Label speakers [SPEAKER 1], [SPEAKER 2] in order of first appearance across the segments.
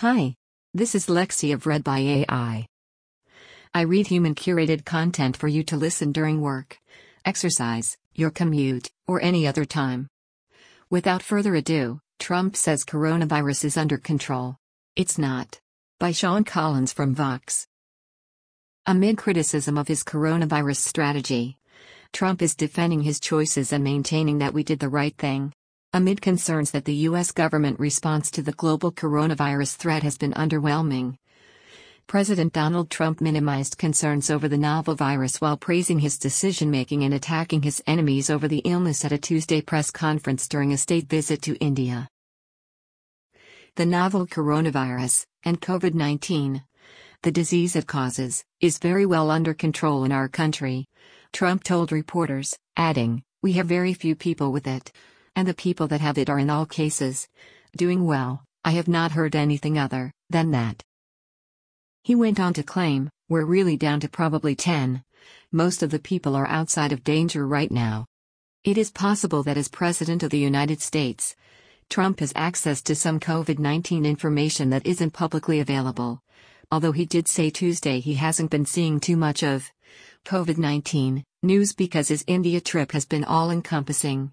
[SPEAKER 1] Hi. This is Lexi of Read by AI. I read human curated content for you to listen during work, exercise, your commute, or any other time. Without further ado, Trump says coronavirus is under control. It's not. By Sean Collins from Vox. Amid criticism of his coronavirus strategy, Trump is defending his choices and maintaining that we did the right thing. Amid concerns that the U.S. government response to the global coronavirus threat has been underwhelming, President Donald Trump minimized concerns over the novel virus while praising his decision making and attacking his enemies over the illness at a Tuesday press conference during a state visit to India. The novel coronavirus, and COVID 19, the disease it causes, is very well under control in our country, Trump told reporters, adding, We have very few people with it and the people that have it are in all cases doing well. I have not heard anything other than that. He went on to claim, We're really down to probably 10. Most of the people are outside of danger right now. It is possible that as President of the United States, Trump has access to some COVID 19 information that isn't publicly available. Although he did say Tuesday he hasn't been seeing too much of COVID 19 news because his India trip has been all encompassing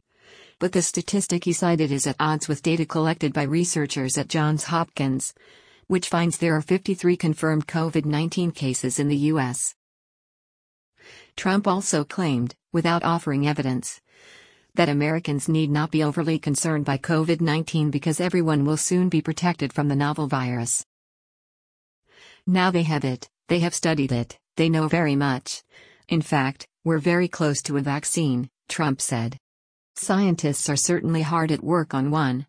[SPEAKER 1] but the statistic he cited is at odds with data collected by researchers at Johns Hopkins, which finds there are 53 confirmed COVID 19 cases in the U.S. Trump also claimed, without offering evidence, that Americans need not be overly concerned by COVID 19 because everyone will soon be protected from the novel virus. Now they have it, they have studied it, they know very much. In fact, we're very close to a vaccine, Trump said. Scientists are certainly hard at work on one.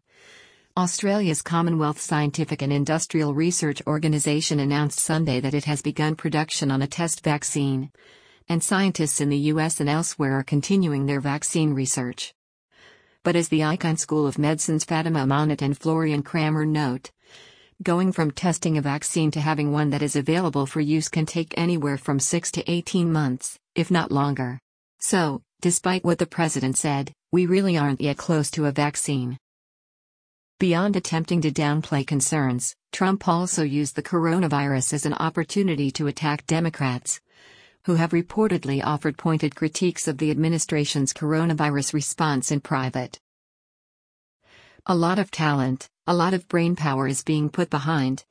[SPEAKER 1] Australia's Commonwealth Scientific and Industrial Research Organisation announced Sunday that it has begun production on a test vaccine. And scientists in the US and elsewhere are continuing their vaccine research. But as the Icahn School of Medicine's Fatima Amanat and Florian Krammer note, going from testing a vaccine to having one that is available for use can take anywhere from 6 to 18 months, if not longer. So, despite what the president said, we really aren't yet close to a vaccine. Beyond attempting to downplay concerns, Trump also used the coronavirus as an opportunity to attack Democrats, who have reportedly offered pointed critiques of the administration's coronavirus response in private. A lot of talent, a lot of brain power is being put behind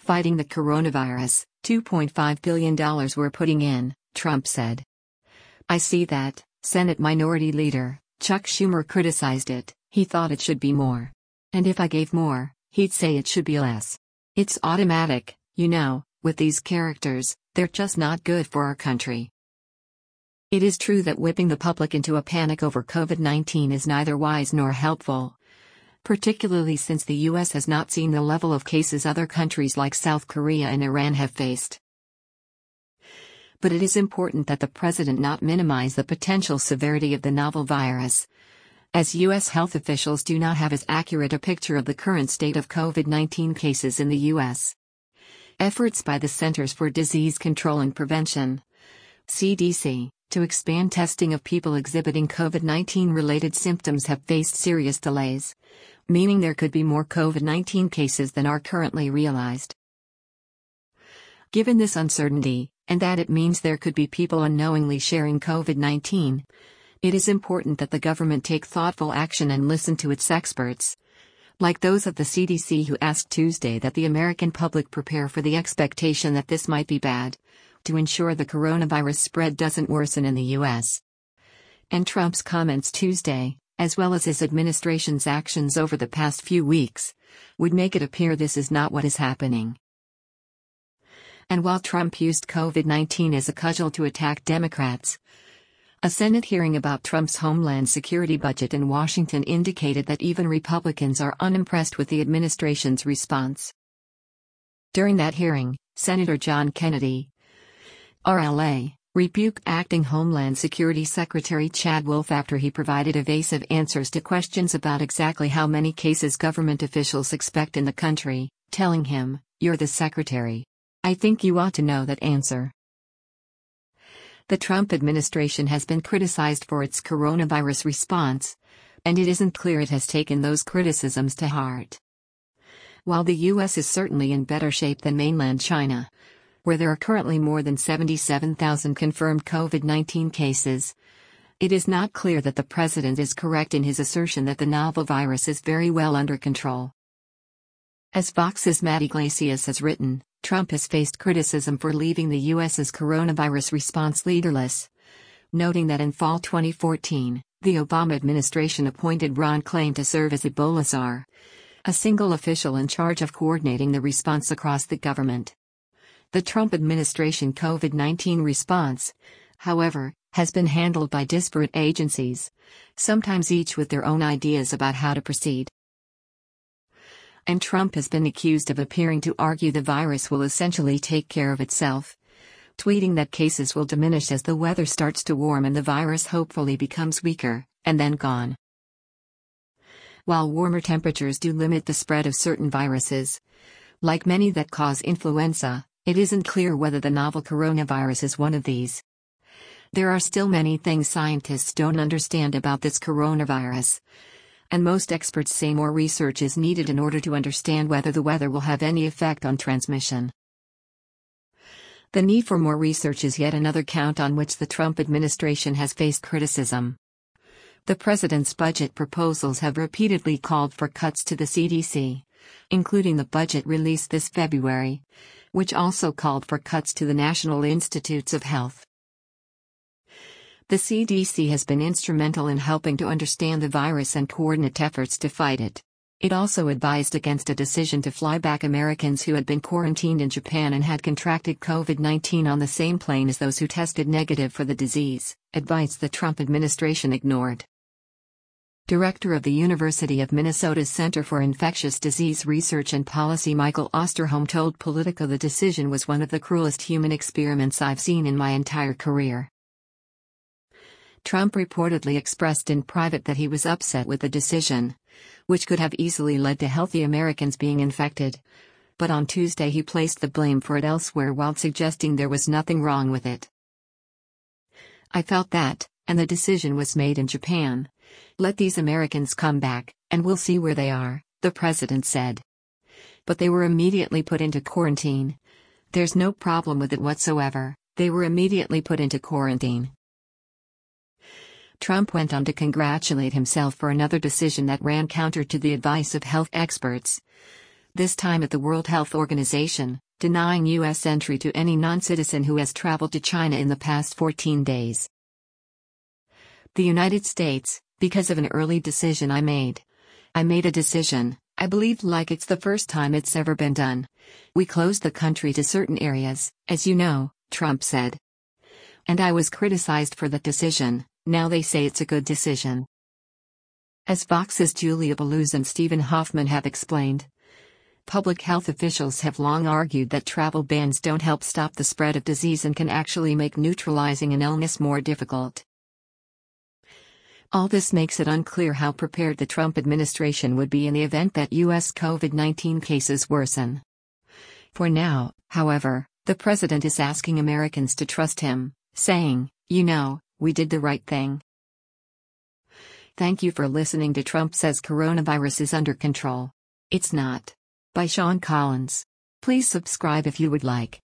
[SPEAKER 1] fighting the coronavirus, $2.5 billion we're putting in, Trump said. I see that, Senate Minority Leader, Chuck Schumer criticized it, he thought it should be more. And if I gave more, he'd say it should be less. It's automatic, you know, with these characters, they're just not good for our country. It is true that whipping the public into a panic over COVID 19 is neither wise nor helpful. Particularly since the US has not seen the level of cases other countries like South Korea and Iran have faced but it is important that the president not minimize the potential severity of the novel virus. As U.S. health officials do not have as accurate a picture of the current state of COVID 19 cases in the U.S. Efforts by the Centers for Disease Control and Prevention CDC to expand testing of people exhibiting COVID 19 related symptoms have faced serious delays, meaning there could be more COVID 19 cases than are currently realized. Given this uncertainty, and that it means there could be people unknowingly sharing COVID 19. It is important that the government take thoughtful action and listen to its experts. Like those of the CDC who asked Tuesday that the American public prepare for the expectation that this might be bad, to ensure the coronavirus spread doesn't worsen in the U.S. And Trump's comments Tuesday, as well as his administration's actions over the past few weeks, would make it appear this is not what is happening. And while Trump used COVID 19 as a cudgel to attack Democrats, a Senate hearing about Trump's Homeland Security budget in Washington indicated that even Republicans are unimpressed with the administration's response. During that hearing, Senator John Kennedy, RLA, rebuked acting Homeland Security Secretary Chad Wolf after he provided evasive answers to questions about exactly how many cases government officials expect in the country, telling him, You're the secretary. I think you ought to know that answer. The Trump administration has been criticized for its coronavirus response, and it isn't clear it has taken those criticisms to heart. While the US is certainly in better shape than mainland China, where there are currently more than 77,000 confirmed COVID 19 cases, it is not clear that the president is correct in his assertion that the novel virus is very well under control. As Vox's Matt Yglesias has written, Trump has faced criticism for leaving the U.S.'s coronavirus response leaderless, noting that in fall 2014, the Obama administration appointed Ron Klain to serve as Ebola czar, a single official in charge of coordinating the response across the government. The Trump administration COVID 19 response, however, has been handled by disparate agencies, sometimes each with their own ideas about how to proceed. And Trump has been accused of appearing to argue the virus will essentially take care of itself, tweeting that cases will diminish as the weather starts to warm and the virus hopefully becomes weaker, and then gone. While warmer temperatures do limit the spread of certain viruses, like many that cause influenza, it isn't clear whether the novel coronavirus is one of these. There are still many things scientists don't understand about this coronavirus. And most experts say more research is needed in order to understand whether the weather will have any effect on transmission. The need for more research is yet another count on which the Trump administration has faced criticism. The president's budget proposals have repeatedly called for cuts to the CDC, including the budget released this February, which also called for cuts to the National Institutes of Health. The CDC has been instrumental in helping to understand the virus and coordinate efforts to fight it. It also advised against a decision to fly back Americans who had been quarantined in Japan and had contracted COVID 19 on the same plane as those who tested negative for the disease, advice the Trump administration ignored. Director of the University of Minnesota's Center for Infectious Disease Research and Policy Michael Osterholm told Politico the decision was one of the cruelest human experiments I've seen in my entire career. Trump reportedly expressed in private that he was upset with the decision, which could have easily led to healthy Americans being infected. But on Tuesday he placed the blame for it elsewhere while suggesting there was nothing wrong with it. I felt that, and the decision was made in Japan. Let these Americans come back, and we'll see where they are, the president said. But they were immediately put into quarantine. There's no problem with it whatsoever, they were immediately put into quarantine. Trump went on to congratulate himself for another decision that ran counter to the advice of health experts. This time at the World Health Organization, denying U.S. entry to any non citizen who has traveled to China in the past 14 days. The United States, because of an early decision I made. I made a decision, I believed like it's the first time it's ever been done. We closed the country to certain areas, as you know, Trump said. And I was criticized for that decision, now they say it's a good decision. As Vox's Julia Belluz and Stephen Hoffman have explained, public health officials have long argued that travel bans don't help stop the spread of disease and can actually make neutralizing an illness more difficult. All this makes it unclear how prepared the Trump administration would be in the event that U.S. COVID 19 cases worsen. For now, however, the president is asking Americans to trust him, saying, You know, we did the right thing. Thank you for listening to Trump Says Coronavirus is Under Control. It's not. By Sean Collins. Please subscribe if you would like.